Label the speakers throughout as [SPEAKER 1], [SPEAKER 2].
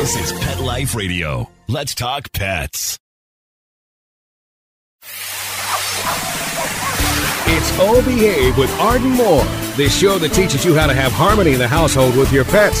[SPEAKER 1] This is Pet Life Radio. Let's talk pets.
[SPEAKER 2] It's O Behave with Arden Moore, the show that teaches you how to have harmony in the household with your pets.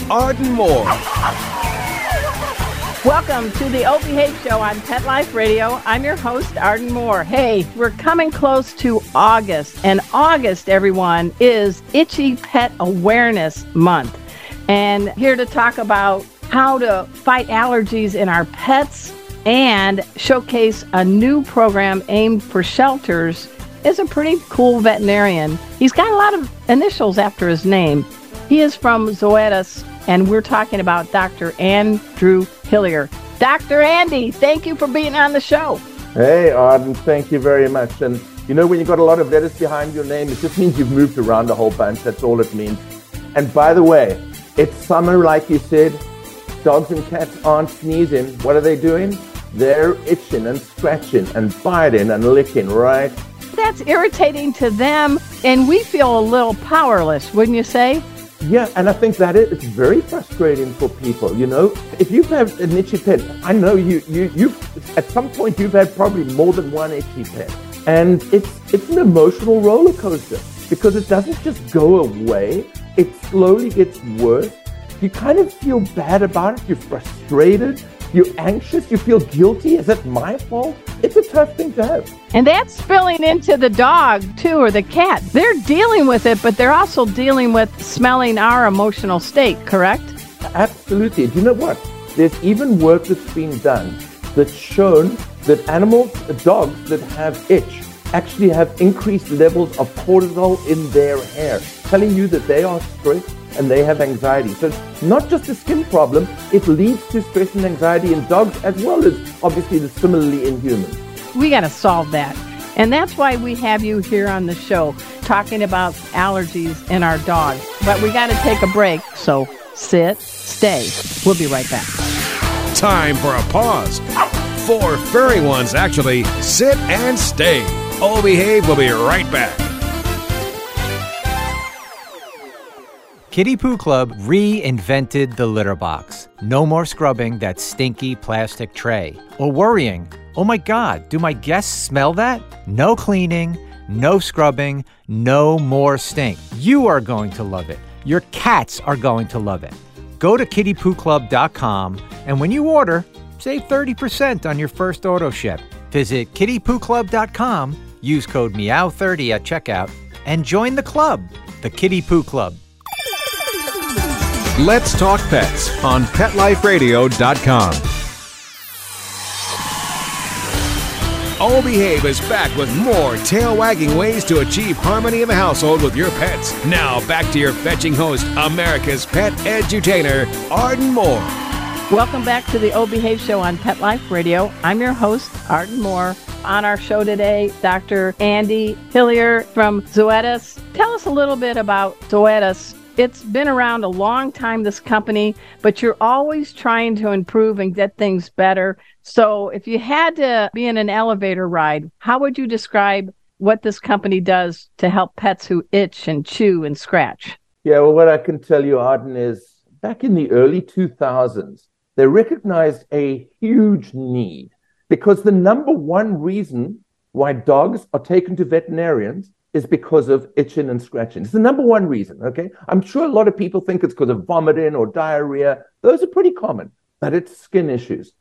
[SPEAKER 2] Arden Moore.
[SPEAKER 3] Welcome to the O Behave Show on Pet Life Radio. I'm your host, Arden Moore. Hey, we're coming close to August, and August, everyone, is Itchy Pet Awareness Month. And here to talk about how to fight allergies in our pets and showcase a new program aimed for shelters is a pretty cool veterinarian. He's got a lot of initials after his name. He is from Zoetis, and we're talking about Dr. Andrew Hillier. Dr. Andy, thank you for being on the show.
[SPEAKER 4] Hey, Arden, thank you very much. And you know, when you've got a lot of letters behind your name, it just means you've moved around a whole bunch. That's all it means. And by the way, it's summer, like you said. Dogs and cats aren't sneezing. What are they doing? They're itching and scratching and biting and licking, right?
[SPEAKER 3] That's irritating to them, and we feel a little powerless, wouldn't you say?
[SPEAKER 4] Yeah, and I think that is, it's very frustrating for people. You know, if you've had an itchy pet, I know you you you at some point you've had probably more than one itchy pet, and it's it's an emotional roller coaster because it doesn't just go away; it slowly gets worse. You kind of feel bad about it. You're frustrated. You're anxious. You feel guilty. Is it my fault? It's a tough thing to have.
[SPEAKER 3] And that's spilling into the dog, too, or the cat. They're dealing with it, but they're also dealing with smelling our emotional state, correct?
[SPEAKER 4] Absolutely. Do you know what? There's even work that's been done that's shown that animals, dogs that have itch, actually have increased levels of cortisol in their hair, telling you that they are stressed and they have anxiety. So it's not just a skin problem, it leads to stress and anxiety in dogs as well as obviously the similarly in humans.
[SPEAKER 3] We got to solve that. And that's why we have you here on the show talking about allergies in our dogs. But we got to take a break, so sit, stay. We'll be right back.
[SPEAKER 2] Time for a pause. Four furry ones actually sit and stay. O Behave We'll be right back.
[SPEAKER 5] Kitty Poo Club reinvented the litter box. No more scrubbing that stinky plastic tray. Or worrying, oh my god, do my guests smell that? No cleaning, no scrubbing, no more stink. You are going to love it. Your cats are going to love it. Go to kittypooclub.com and when you order, save 30% on your first auto ship. Visit kittypooclub.com, use code MEOW30 at checkout, and join the club, the Kitty Poo Club.
[SPEAKER 2] Let's Talk Pets on PetLifeRadio.com. O Behave is back with more tail wagging ways to achieve harmony in the household with your pets. Now, back to your fetching host, America's pet edutainer, Arden Moore.
[SPEAKER 3] Welcome back to the O Behave Show on Pet Life Radio. I'm your host, Arden Moore. On our show today, Dr. Andy Hillier from Zoetis. Tell us a little bit about Zoetis it's been around a long time, this company, but you're always trying to improve and get things better. So, if you had to be in an elevator ride, how would you describe what this company does to help pets who itch and chew and scratch?
[SPEAKER 4] Yeah, well, what I can tell you, Arden, is back in the early 2000s, they recognized a huge need because the number one reason why dogs are taken to veterinarians is because of itching and scratching. It's the number one reason, okay? I'm sure a lot of people think it's because of vomiting or diarrhea. Those are pretty common, but it's skin issues.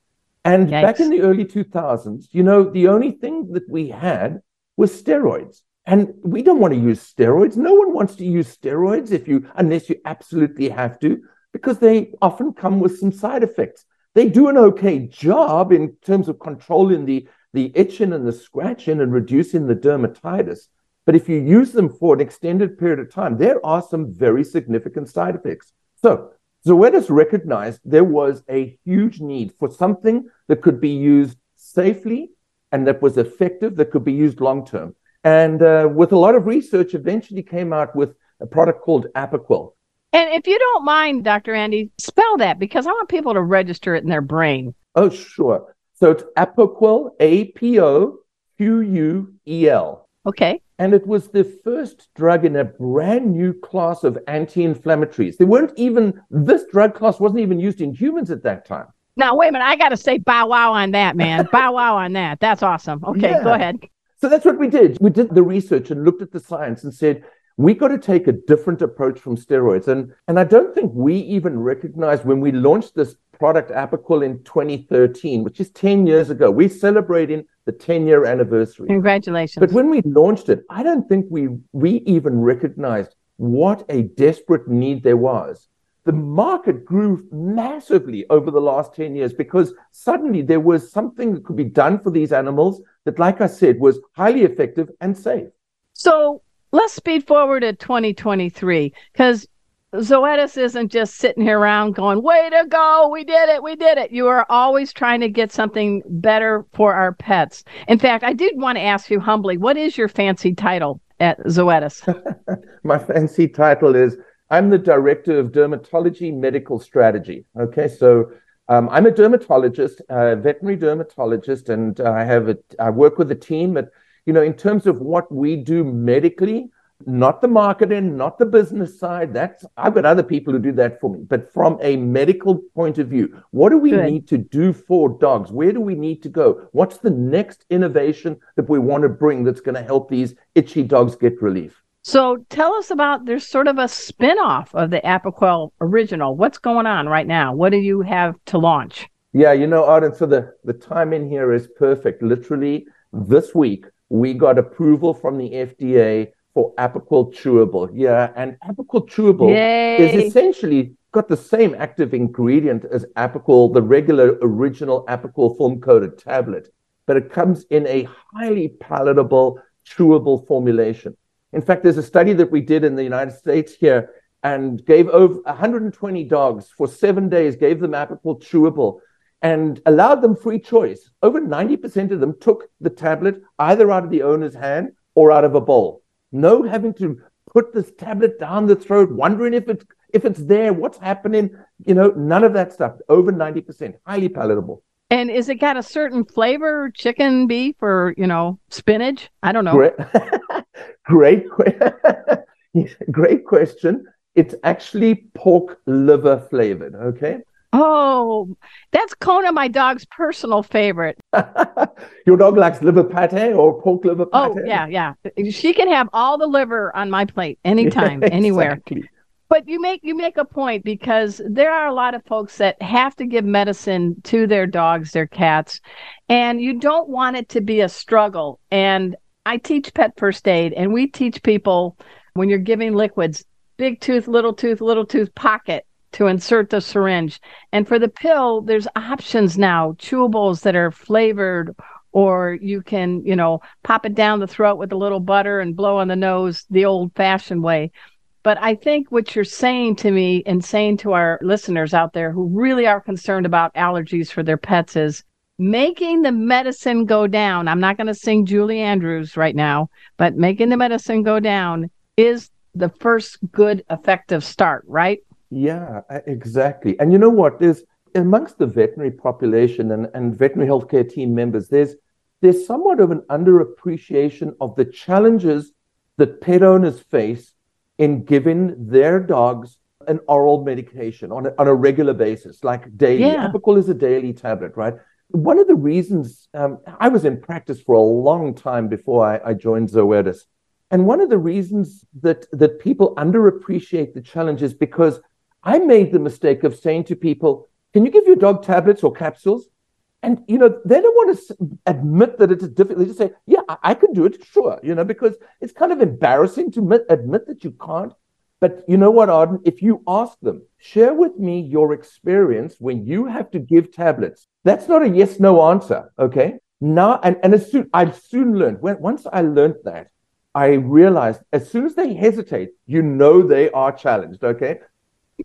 [SPEAKER 4] And Yikes. back in the early 2000s, you know, the only thing that we had was steroids. And we don't want to use steroids. No one wants to use steroids if you unless you absolutely have to, because they often come with some side effects. They do an okay job in terms of controlling the, the itching and the scratching and reducing the dermatitis. But if you use them for an extended period of time, there are some very significant side effects. So Zoetis recognized there was a huge need for something that could be used safely and that was effective, that could be used long term. And uh, with a lot of research, eventually came out with a product called Apoquel.
[SPEAKER 3] And if you don't mind, Dr. Andy, spell that because I want people to register it in their brain.
[SPEAKER 4] Oh, sure. So it's Apoquel, A P O Q U E L.
[SPEAKER 3] Okay.
[SPEAKER 4] And it was the first drug in a brand new class of anti inflammatories. They weren't even, this drug class wasn't even used in humans at that time.
[SPEAKER 3] Now, wait a minute. I got to say bow wow on that, man. bow wow on that. That's awesome. Okay, yeah. go ahead.
[SPEAKER 4] So that's what we did. We did the research and looked at the science and said, we got to take a different approach from steroids. And, and I don't think we even recognized when we launched this product Apoquel in 2013, which is 10 years ago. We're celebrating the 10 year anniversary.
[SPEAKER 3] Congratulations.
[SPEAKER 4] But when we launched it, I don't think we, we even recognized what a desperate need there was. The market grew massively over the last 10 years because suddenly there was something that could be done for these animals that, like I said, was highly effective and safe.
[SPEAKER 3] So let's speed forward to 2023 because Zoetis isn't just sitting here around going, way to go, we did it, we did it. You are always trying to get something better for our pets. In fact, I did want to ask you humbly, what is your fancy title at Zoetis?
[SPEAKER 4] My fancy title is I'm the director of dermatology medical strategy. Okay, so um, I'm a dermatologist, a veterinary dermatologist, and I have a, I work with a team at, you know, in terms of what we do medically not the marketing, not the business side. That's I've got other people who do that for me. But from a medical point of view, what do we Good. need to do for dogs? Where do we need to go? What's the next innovation that we want to bring that's going to help these itchy dogs get relief?
[SPEAKER 3] So tell us about there's sort of a spin-off of the Apoquel original. What's going on right now? What do you have to launch?
[SPEAKER 4] Yeah, you know, Arden, so the, the time in here is perfect. Literally this week, we got approval from the FDA for Apoquel chewable. Yeah, and Apoquel chewable Yay. is essentially got the same active ingredient as Apoquel, the regular original Apoquel film coated tablet, but it comes in a highly palatable, chewable formulation. In fact, there's a study that we did in the United States here and gave over 120 dogs for seven days, gave them Apoquel chewable and allowed them free choice. Over 90% of them took the tablet either out of the owner's hand or out of a bowl. No having to put this tablet down the throat, wondering if it's if it's there, what's happening. You know, none of that stuff. Over 90%, highly palatable.
[SPEAKER 3] And is it got a certain flavor, chicken, beef, or you know, spinach? I don't know.
[SPEAKER 4] Great, great, great question. It's actually pork liver flavored. Okay.
[SPEAKER 3] Oh, that's Kona, my dog's personal favorite.
[SPEAKER 4] Your dog likes liver pate or pork liver oh, pate?
[SPEAKER 3] Oh, yeah, yeah. She can have all the liver on my plate anytime, anywhere. But you make you make a point because there are a lot of folks that have to give medicine to their dogs, their cats, and you don't want it to be a struggle. And I teach pet first aid, and we teach people when you're giving liquids, big tooth, little tooth, little tooth pocket to insert the syringe. And for the pill, there's options now, chewables that are flavored, or you can, you know, pop it down the throat with a little butter and blow on the nose the old fashioned way. But I think what you're saying to me and saying to our listeners out there who really are concerned about allergies for their pets is making the medicine go down. I'm not going to sing Julie Andrews right now, but making the medicine go down is the first good effective start, right?
[SPEAKER 4] Yeah, exactly. And you know what? There's amongst the veterinary population and, and veterinary healthcare team members, there's there's somewhat of an underappreciation of the challenges that pet owners face in giving their dogs an oral medication on a, on a regular basis, like daily. Yeah. Apoquel is a daily tablet, right? One of the reasons um, I was in practice for a long time before I, I joined Zoetis. And one of the reasons that, that people underappreciate the challenge is because I made the mistake of saying to people, can you give your dog tablets or capsules? And, you know, they don't want to admit that it's difficult. They just say, yeah, I, I can do it, sure, you know, because it's kind of embarrassing to admit, admit that you can't. But you know what, Arden? If you ask them, share with me your experience when you have to give tablets. That's not a yes no answer. Okay. Now, and, and as soon, I soon learned, when, once I learned that, I realized as soon as they hesitate, you know they are challenged. Okay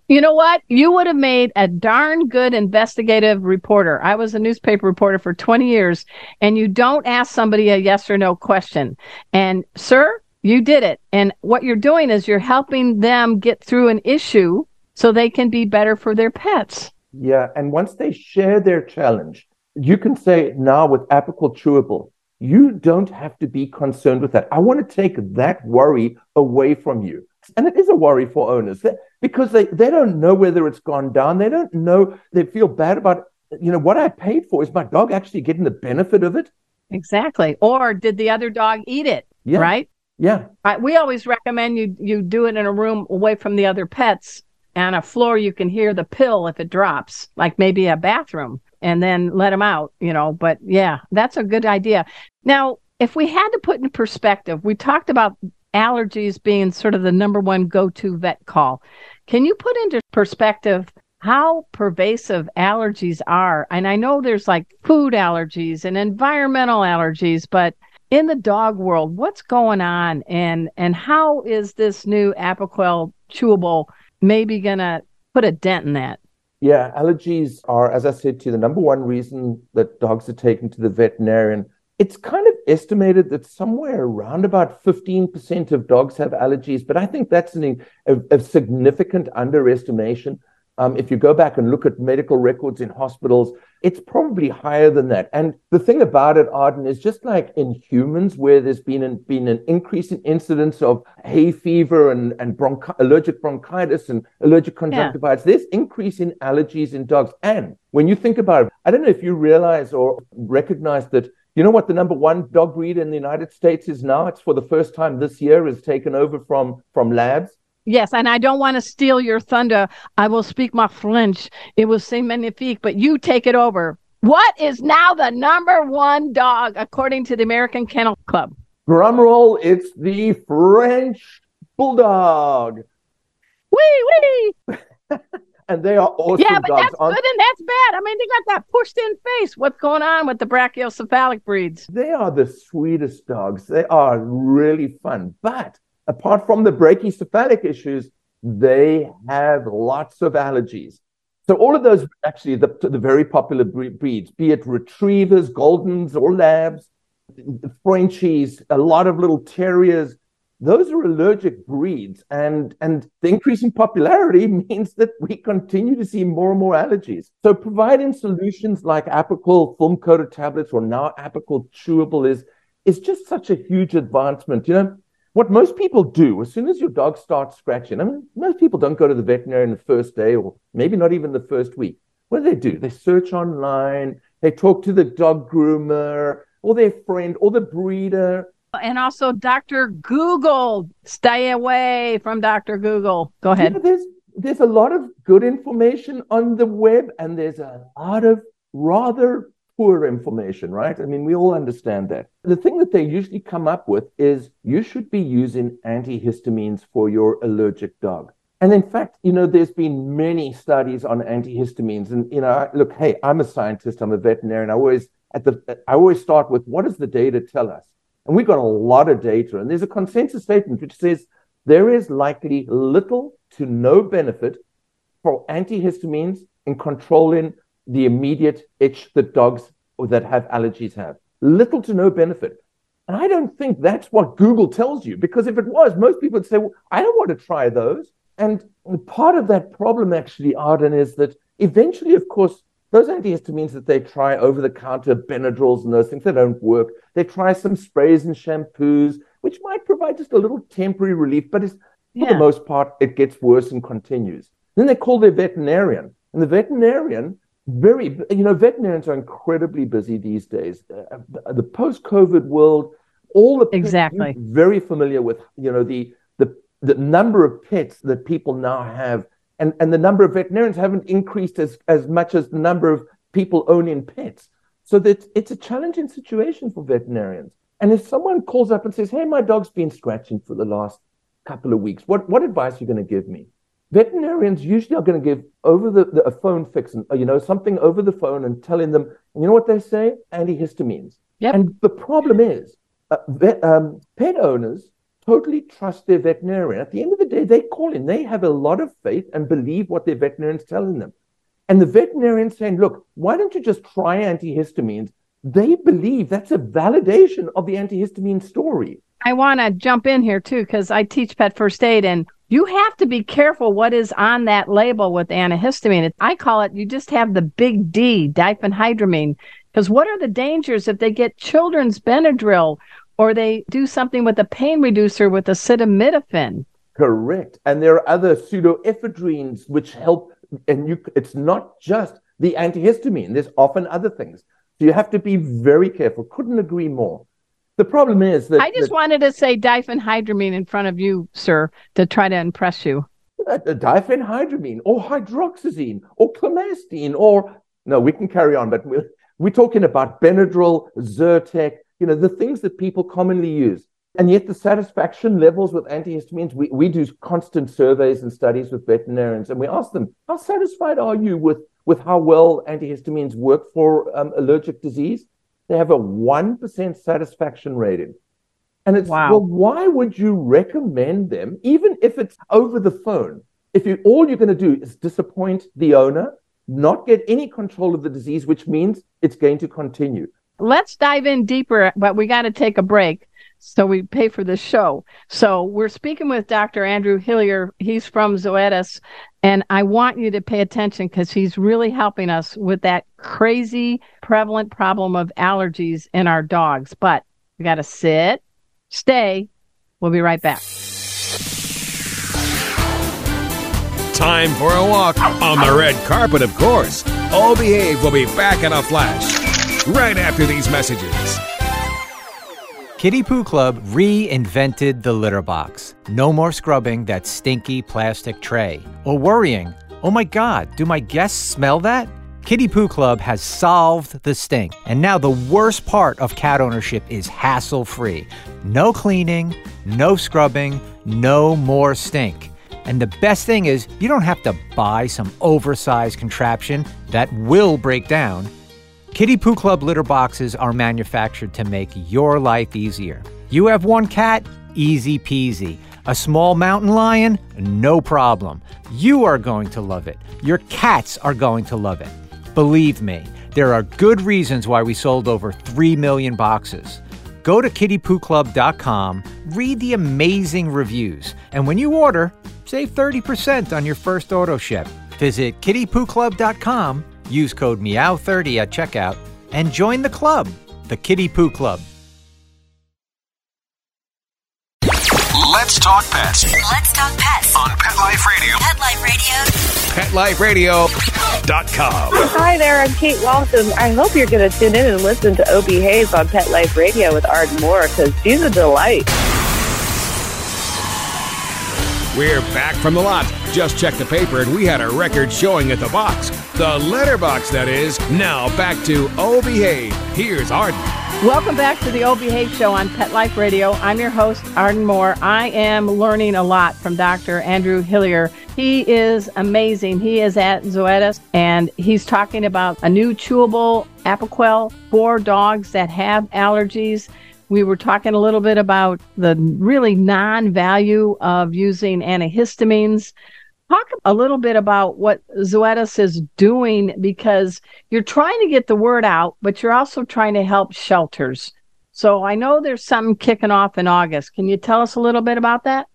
[SPEAKER 3] You know what? You would have made a darn good investigative reporter. I was a newspaper reporter for 20 years, and you don't ask somebody a yes or no question. And, sir, you did it. And what you're doing is you're helping them get through an issue so they can be better for their pets.
[SPEAKER 4] Yeah. And once they share their challenge, you can say now with Apoquel Chewable, you don't have to be concerned with that. I want to take that worry away from you. And it is a worry for owners because they, they don't know whether it's gone down. They don't know, they feel bad about, you know, what I paid for. Is my dog actually getting the benefit of it?
[SPEAKER 3] Exactly. Or did the other dog eat it?
[SPEAKER 4] Yeah.
[SPEAKER 3] Right?
[SPEAKER 4] Yeah.
[SPEAKER 3] I, we always recommend you you do it in a room away from the other pets and a floor you can hear the pill if it drops, like maybe a bathroom, and then let them out, you know. But yeah, that's a good idea. Now, if we had to put in perspective, we talked about allergies being sort of the number one go to vet call. Can you put into perspective how pervasive allergies are? And I know there's like food allergies and environmental allergies, but in the dog world, what's going on and and how is this new Apoquel chewable maybe gonna put a dent in that?
[SPEAKER 4] Yeah, allergies are, as I said to you, the number one reason that dogs are taken to the veterinarian it's kind of estimated that somewhere around about 15% of dogs have allergies, but I think that's an, a, a significant underestimation. Um, if you go back and look at medical records in hospitals, it's probably higher than that. And the thing about it, Arden, is just like in humans, where there's been an, been an increase in incidence of hay fever and, and bronchi- allergic bronchitis and allergic conjunctivitis, yeah. there's increase in allergies in dogs. And when you think about it, I don't know if you realize or recognize that you know what the number one dog breed in the United States is now? It's for the first time this year is taken over from from labs.
[SPEAKER 3] Yes, and I don't want to steal your thunder. I will speak my French. It will say magnifique, but you take it over. What is now the number one dog according to the American Kennel Club?
[SPEAKER 4] Drum roll, it's the French Bulldog.
[SPEAKER 3] Wee wee.
[SPEAKER 4] and they are awesome
[SPEAKER 3] yeah, but
[SPEAKER 4] dogs.
[SPEAKER 3] that's good and that's bad. I mean, they got that pushed in face. What's going on with the brachycephalic breeds?
[SPEAKER 4] They are the sweetest dogs. They are really fun. But apart from the brachycephalic issues, they have lots of allergies. So all of those actually the, the very popular breeds, be it retrievers, goldens, or labs, Frenchies, a lot of little terriers, those are allergic breeds and and the increasing popularity means that we continue to see more and more allergies. So providing solutions like apoquel film coated tablets or now apoquel chewable is is just such a huge advancement you know? What most people do as soon as your dog starts scratching i mean most people don't go to the veterinarian the first day or maybe not even the first week. What do they do? They search online they talk to the dog groomer or their friend or the breeder
[SPEAKER 3] and also Dr. Google. Stay away from Dr. Google. Go ahead.
[SPEAKER 4] Yeah, there's there's a lot of good information on the web, and there's a lot of rather poor information, right? I mean, we all understand that. The thing that they usually come up with is you should be using antihistamines for your allergic dog. And in fact, you know, there's been many studies on antihistamines. And, you know, look, hey, I'm a scientist, I'm a veterinarian. I always at the I always start with what does the data tell us? And we've got a lot of data, and there's a consensus statement which says there is likely little to no benefit for antihistamines in controlling the immediate itch that dogs that have allergies have. Little to no benefit. And I don't think that's what Google tells you, because if it was, most people would say, well, I don't want to try those. And part of that problem, actually, Arden, is that eventually, of course, those antihistamines that they try over the counter, Benadryls and those things, they don't work. They try some sprays and shampoos, which might provide just a little temporary relief, but for yeah. the most part, it gets worse and continues. Then they call their veterinarian, and the veterinarian, very, you know, veterinarians are incredibly busy these days. Uh, the post-COVID world, all the
[SPEAKER 3] exactly
[SPEAKER 4] very familiar with, you know, the the the number of pets that people now have and, and the number of veterinarians haven't increased as, as much as the number of people owning pets. So that it's a challenging situation for veterinarians. And if someone calls up and says, Hey, my dog's been scratching for the last couple of weeks, what, what advice are you going to give me? Veterinarians usually are going to give over the, the a phone fix and you know something over the phone and telling them, you know what they say? Antihistamines.
[SPEAKER 3] Yep.
[SPEAKER 4] And the problem is, uh, vet, um, pet owners totally trust their veterinarian. At the end of the day, they call in. They have a lot of faith and believe what their veterinarian's telling them. And the veterinarian's saying, look, why don't you just try antihistamines? They believe that's a validation of the antihistamine story.
[SPEAKER 3] I want to jump in here too, because I teach pet first aid and you have to be careful what is on that label with antihistamine. I call it, you just have the big D, diphenhydramine. Because what are the dangers if they get children's Benadryl or they do something with a pain reducer with acetaminophen.
[SPEAKER 4] Correct. And there are other pseudoephedrines which help. And you, it's not just the antihistamine, there's often other things. So you have to be very careful. Couldn't agree more. The problem is that
[SPEAKER 3] I just
[SPEAKER 4] that,
[SPEAKER 3] wanted to say diphenhydramine in front of you, sir, to try to impress you.
[SPEAKER 4] Uh, diphenhydramine or hydroxyzine or clemastine or no, we can carry on, but we're, we're talking about Benadryl, Zyrtec, you know, the things that people commonly use. And yet the satisfaction levels with antihistamines, we, we do constant surveys and studies with veterinarians, and we ask them, how satisfied are you with, with how well antihistamines work for um, allergic disease? They have a 1% satisfaction rating. And it's, wow. well, why would you recommend them, even if it's over the phone? If you, all you're going to do is disappoint the owner, not get any control of the disease, which means it's going to continue.
[SPEAKER 3] Let's dive in deeper, but we got to take a break. So we pay for this show. So we're speaking with Dr. Andrew Hillier. He's from Zoetis. And I want you to pay attention because he's really helping us with that crazy prevalent problem of allergies in our dogs. But we got to sit, stay. We'll be right back.
[SPEAKER 2] Time for a walk on the red carpet, of course. All Behave will be back in a flash right after these messages.
[SPEAKER 5] Kitty Poo Club reinvented the litter box. No more scrubbing that stinky plastic tray or worrying, oh my God, do my guests smell that? Kitty Poo Club has solved the stink. And now the worst part of cat ownership is hassle free. No cleaning, no scrubbing, no more stink. And the best thing is, you don't have to buy some oversized contraption that will break down. Kitty Poo Club litter boxes are manufactured to make your life easier. You have one cat? Easy peasy. A small mountain lion? No problem. You are going to love it. Your cats are going to love it. Believe me, there are good reasons why we sold over 3 million boxes. Go to kittypooclub.com, read the amazing reviews, and when you order, save 30% on your first auto ship. Visit kittypooclub.com Use code MEOW30 at checkout and join the club, the Kitty Poo Club.
[SPEAKER 1] Let's talk pets.
[SPEAKER 6] Let's talk pets
[SPEAKER 1] on Pet Life Radio.
[SPEAKER 6] Pet Life
[SPEAKER 1] Radio. PetLifeRadio.com.
[SPEAKER 7] Hi there, I'm Kate Walton. I hope you're going to tune in and listen to Obie Hayes on Pet Life Radio with Arden Moore because she's a delight.
[SPEAKER 2] We're back from the lot. Just checked the paper and we had a record showing at the box. The letterbox, that is. Now back to Behave. Here's Arden.
[SPEAKER 3] Welcome back to the Behave Show on Pet Life Radio. I'm your host, Arden Moore. I am learning a lot from Dr. Andrew Hillier. He is amazing. He is at Zoetis and he's talking about a new chewable Apoquel for dogs that have allergies. We were talking a little bit about the really non value of using antihistamines. Talk a little bit about what Zoetis is doing because you're trying to get the word out, but you're also trying to help shelters. So I know there's something kicking off in August. Can you tell us a little bit about that?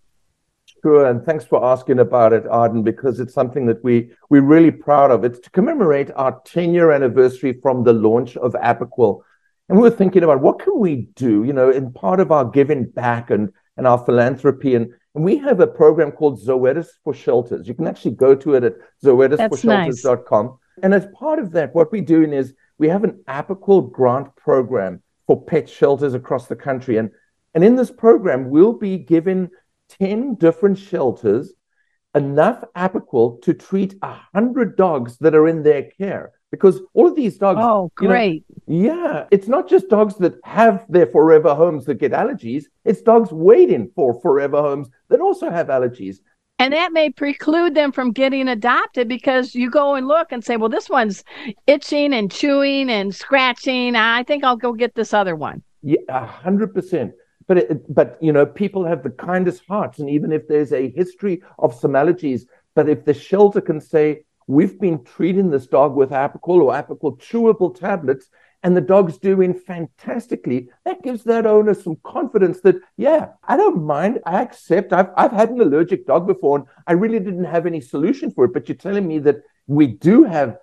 [SPEAKER 4] Sure, and thanks for asking about it, Arden, because it's something that we we're really proud of. It's to commemorate our 10 year anniversary from the launch of Apoquel and we were thinking about what can we do, you know, in part of our giving back and, and our philanthropy. And, and we have a program called Zoetis for Shelters. You can actually go to it at zoetisforshelters.com. Nice. And as part of that, what we're doing is we have an Apoquel grant program for pet shelters across the country. And, and in this program, we'll be giving 10 different shelters enough Apoquel to treat 100 dogs that are in their care because all of these dogs.
[SPEAKER 3] Oh, great.
[SPEAKER 4] You know, yeah. It's not just dogs that have their forever homes that get allergies, it's dogs waiting for forever homes that also have allergies.
[SPEAKER 3] And that may preclude them from getting adopted because you go and look and say, well, this one's itching and chewing and scratching. I think I'll go get this other one.
[SPEAKER 4] Yeah, 100%. But it, but you know, people have the kindest hearts, and even if there's a history of some allergies, but if the shelter can say we've been treating this dog with Apoquel or Apoquel chewable tablets, and the dog's doing fantastically, that gives that owner some confidence that, yeah, I don't mind. I accept. I've, I've had an allergic dog before and I really didn't have any solution for it. But you're telling me that we do have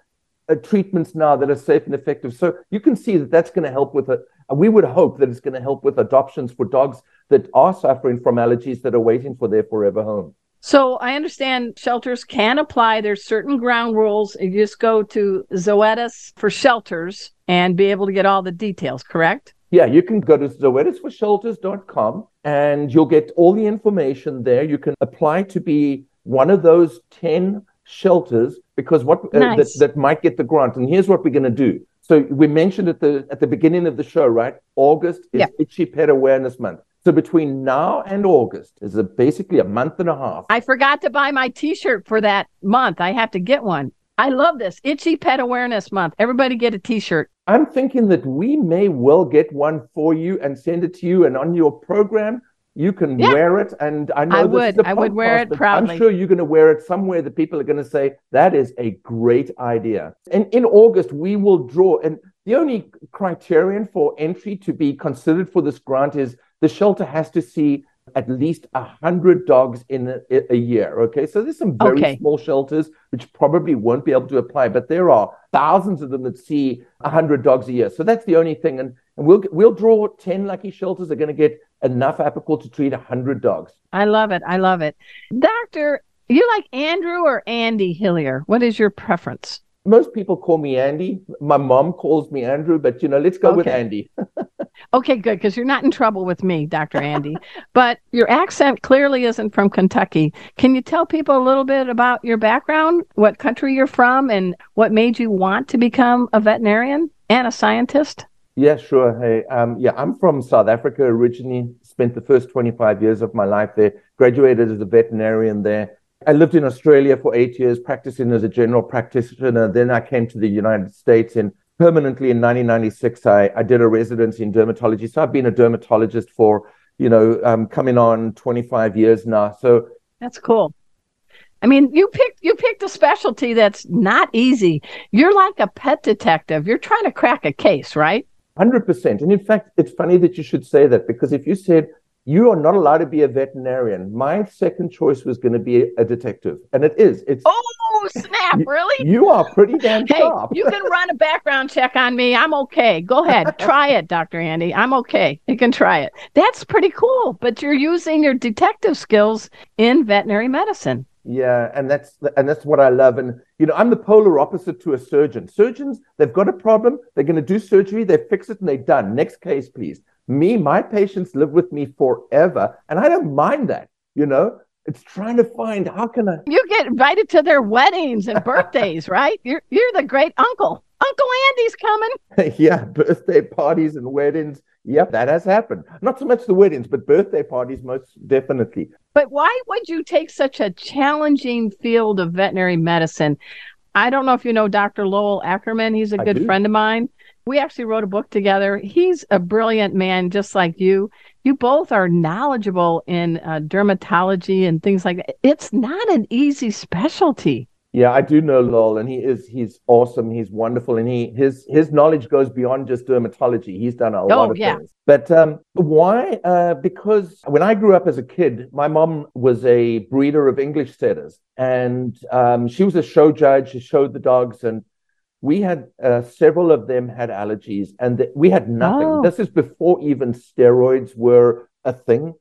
[SPEAKER 4] uh, treatments now that are safe and effective. So you can see that that's going to help with it. We would hope that it's going to help with adoptions for dogs that are suffering from allergies that are waiting for their forever home.
[SPEAKER 3] So I understand shelters can apply. There's certain ground rules. You just go to Zoetis for shelters and be able to get all the details, correct?
[SPEAKER 4] Yeah, you can go to zoetisforshelters.com and you'll get all the information there. You can apply to be one of those 10 shelters because what uh, that, that might get the grant. And here's what we're going to do. So we mentioned at the at the beginning of the show, right? August is yeah. Itchy Pet Awareness Month. So between now and August is a, basically a month and a half.
[SPEAKER 3] I forgot to buy my T-shirt for that month. I have to get one. I love this Itchy Pet Awareness Month. Everybody get a T-shirt.
[SPEAKER 4] I'm thinking that we may well get one for you and send it to you, and on your program you can yeah. wear it. And I know
[SPEAKER 3] I would. I would wear it proudly.
[SPEAKER 4] I'm sure you're going to wear it somewhere that people are going to say that is a great idea. And in August we will draw and. The only criterion for entry to be considered for this grant is the shelter has to see at least 100 dogs in a, a, year. Okay. So there's some very okay. small shelters which probably won't be able to apply, but there are thousands of them that see 100 dogs a year. So that's the only thing. And, and we'll, we'll draw 10 lucky shelters are going to get enough Apoquel to treat 100 dogs.
[SPEAKER 3] I love it. I love it. Doctor, you like Andrew or Andy Hillier? What is your preference?
[SPEAKER 4] Most people call me Andy. My mom calls me Andrew, but you know, let's go okay. with Andy.
[SPEAKER 3] okay, good, because you're not in trouble with me, Dr. Andy. but your accent clearly isn't from Kentucky. Can you tell people a little bit about your background, what country you're from, and what made you want to become a veterinarian and a scientist?
[SPEAKER 4] Yeah, sure. Hey, um, yeah, I'm from South Africa originally. Spent the first 25 years of my life there. Graduated as a veterinarian there I lived in Australia for eight years, practicing as a general practitioner. And then I came to the United States and permanently in 1996, I, I did a residency in dermatology. So I've been a dermatologist for, you know, um, coming on 25 years now. So
[SPEAKER 3] that's cool. I mean, you picked you picked a specialty that's not easy. You're like a pet detective. You're trying to crack a case, right?
[SPEAKER 4] 100%. And in fact, it's funny that you should say that because if you said, you are not allowed to be a veterinarian. My second choice was going to be a detective, and it is. It's
[SPEAKER 3] oh snap! Really?
[SPEAKER 4] You are pretty damn
[SPEAKER 3] hey,
[SPEAKER 4] sharp.
[SPEAKER 3] you can run a background check on me. I'm okay. Go ahead, try it, Doctor Andy. I'm okay. You can try it. That's pretty cool. But you're using your detective skills in veterinary medicine.
[SPEAKER 4] Yeah, and that's and that's what I love. And you know, I'm the polar opposite to a surgeon. Surgeons, they've got a problem, they're going to do surgery, they fix it, and they're done. Next case, please me, my patients live with me forever, and I don't mind that. You know, it's trying to find how can I.
[SPEAKER 3] You get invited to their weddings and birthdays, right? You're you're the great uncle. Uncle Andy's coming.
[SPEAKER 4] yeah, birthday parties and weddings. Yep, that has happened. Not so much the weddings, but birthday parties, most definitely.
[SPEAKER 3] But why would you take such a challenging field of veterinary medicine? I don't know if you know Dr. Lowell Ackerman. He's a good friend of mine. We actually wrote a book together. He's a brilliant man, just like you. You both are knowledgeable in uh, dermatology and things like that. It's not an easy specialty.
[SPEAKER 4] Yeah, I do know Lowell, and he is he's awesome. He's wonderful, and he his his knowledge goes beyond just dermatology. He's done a oh, lot of yeah. things. But um, why? Uh, because when I grew up as a kid, my mom was a breeder of English setters, and um, she was a show judge. She showed the dogs, and we had uh, several of them had allergies and th- we had nothing. Oh. This is before even steroids were a thing.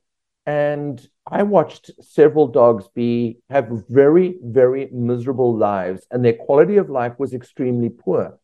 [SPEAKER 4] And I watched several dogs be have very, very miserable lives, and their quality of life was extremely poor.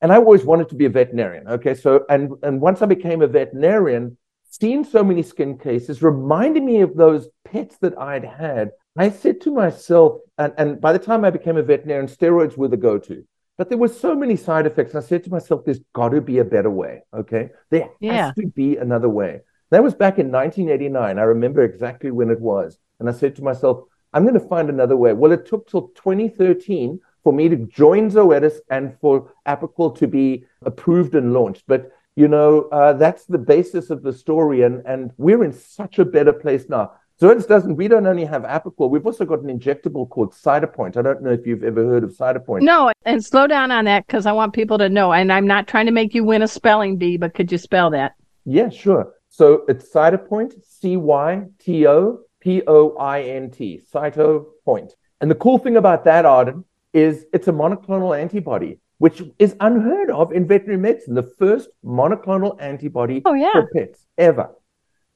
[SPEAKER 4] And I always wanted to be a veterinarian. Okay, so and and once I became a veterinarian, seeing so many skin cases reminded me of those pets that I'd had. I said to myself, and, and by the time I became a veterinarian, steroids were the go-to. But there were so many side effects. And I said to myself, there's got to be a better way. Okay. There yeah. has to be another way. That was back in 1989. I remember exactly when it was. And I said to myself, I'm going to find another way. Well, it took till 2013 for me to join Zoetis and for Apoquel to be approved and launched. But You know, uh, that's the basis of the story. And, and we're in such a better place now. Zoetis doesn't, we don't only have Apoquel, we've also got an injectable called Cytopoint. I don't know if you've ever heard of Cytopoint.
[SPEAKER 3] No, and slow down on that because I want people to know. And I'm not trying to make you win a spelling bee, but could you spell that?
[SPEAKER 4] Yeah, sure. So it's Cytopoint, C Y T O P O I N T, Cytopoint. And the cool thing about that, Arden, is it's a monoclonal antibody, which is unheard of in veterinary medicine. The first monoclonal antibody
[SPEAKER 3] oh, yeah.
[SPEAKER 4] for pets ever.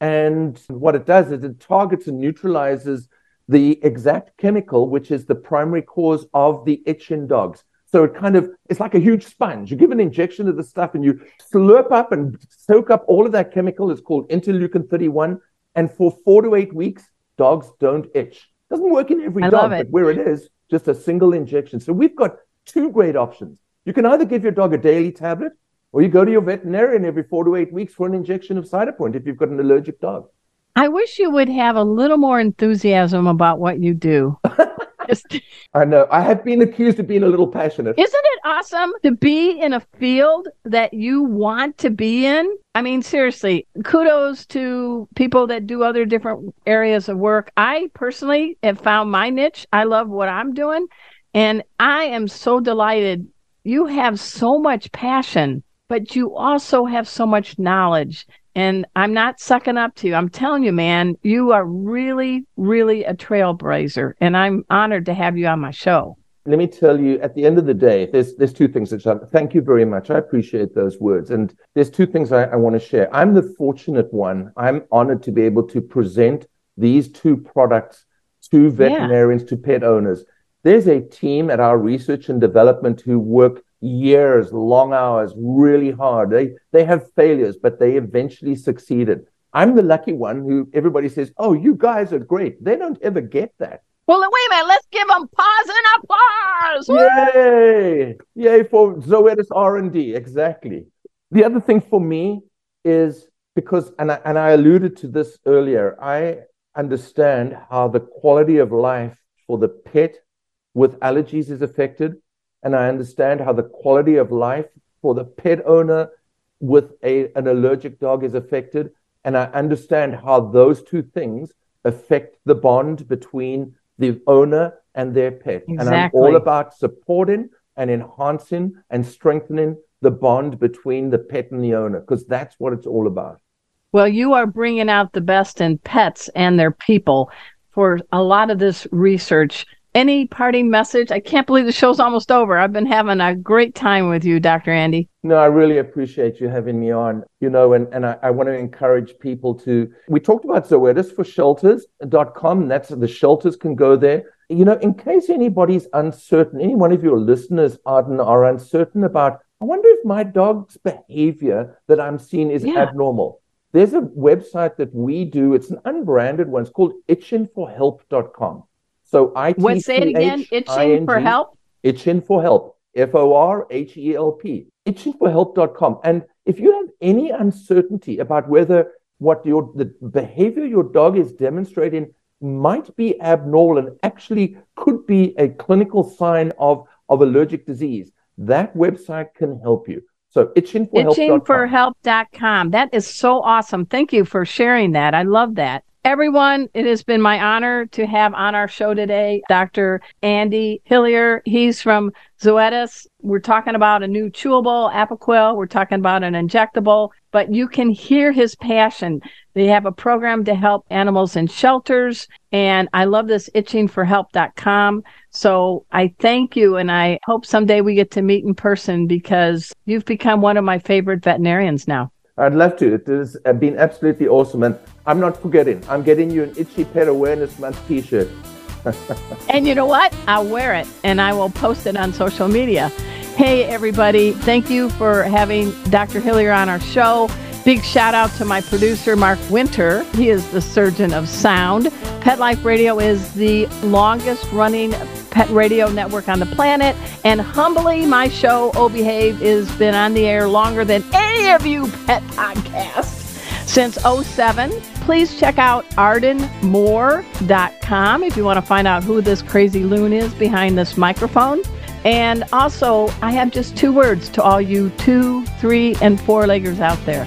[SPEAKER 4] And what it does is it targets and neutralizes the exact chemical, which is the primary cause of the itch in dogs. So it kind of it's like a huge sponge. You give an injection of the stuff and you slurp up and soak up all of that chemical. It's called interleukin 31. And for four to eight weeks, dogs don't itch. Doesn't work in every
[SPEAKER 3] I
[SPEAKER 4] dog, but where it is, just a single injection. So we've got two great options. You can either give your dog a daily tablet or you go to your veterinarian every four to eight weeks for an injection of Cytopoint if you've got an allergic dog.
[SPEAKER 3] I wish you would have a little more enthusiasm about what you do.
[SPEAKER 4] I know. I have been accused of being a little passionate.
[SPEAKER 3] Isn't it awesome to be in a field that you want to be in? I mean, seriously, kudos to people that do other different areas of work. I personally have found my niche. I love what I'm doing. And I am so delighted. You have so much passion, but you also have so much knowledge and I'm not sucking up to you. I'm telling you, man, you are really, really a trailblazer. And I'm honored to have you on my show.
[SPEAKER 4] Let me tell you, at the end of the day, there's there's two things that thank you very much. I appreciate those words. And there's two things I, I want to share. I'm the fortunate one. I'm honored to be able to present these two products to veterinarians, yeah. to pet owners. There's a team at our research and development who work years, long hours, really hard. They they have failures, but they eventually succeeded. I'm the lucky one who everybody says, "Oh, you guys are great." They don't ever get that.
[SPEAKER 3] Well, wait a minute. Let's give them pause and applause.
[SPEAKER 4] Yay! Yay for Zoetis R and D. Exactly. The other thing for me is because, and I, and I alluded to this earlier. I understand how the quality of life for the pet with allergies is affected and I understand how the quality of life for the pet owner with a, an allergic dog is affected. And I understand how those two things affect the bond between the owner and their pet.
[SPEAKER 3] Exactly.
[SPEAKER 4] And I'm all about supporting and enhancing and strengthening the bond between the pet and the owner because that's what it's all about.
[SPEAKER 3] Well, you are bringing out the best in pets and their people for a lot of this research any parting message? I can't believe the show's almost over. I've been having a great time with you, Dr. Andy.
[SPEAKER 4] No, I really appreciate you having me on. You know, and, and I, I want to encourage people to. We talked about Zoetis for shelters.com. Uh, that's the shelters can go there. You know, in case anybody's uncertain, any one of your listeners, Arden, are uncertain about, I wonder if my dog's behavior that I'm seeing is yeah. abnormal. There's a website that we do, it's an unbranded one. It's called itchingforhelp.com. So I
[SPEAKER 3] What say it again? Itching for help?
[SPEAKER 4] Itching for help. F O R H E L P. Itchingforhelp.com. And if you have any uncertainty about whether what your the behavior your dog is demonstrating might be abnormal and actually could be a clinical sign of, of allergic disease, that website can help you. So itchingforhelp.com.
[SPEAKER 3] Itchingforhelp.com. That is so awesome. Thank you for sharing that. I love that. Everyone, it has been my honor to have on our show today Dr. Andy Hillier. He's from Zoetis. We're talking about a new chewable Apoquel. We're talking about an injectable, but you can hear his passion. They have a program to help animals in shelters. And I love this itchingforhelp.com. So I thank you. And I hope someday we get to meet in person because you've become one of my favorite veterinarians now.
[SPEAKER 4] I'd love to. It has uh, been absolutely awesome. And I'm not forgetting, I'm getting you an Itchy Pet Awareness Month t shirt.
[SPEAKER 3] and you know what? I'll wear it and I will post it on social media. Hey, everybody. Thank you for having Dr. Hillier on our show. Big shout out to my producer, Mark Winter. He is the surgeon of sound. Pet Life Radio is the longest running pet radio network on the planet. And humbly, my show, Oh Behave, has been on the air longer than any of you pet podcasts since 07. Please check out ardenmoore.com if you want to find out who this crazy loon is behind this microphone. And also, I have just two words to all you two, three, and four leggers out there.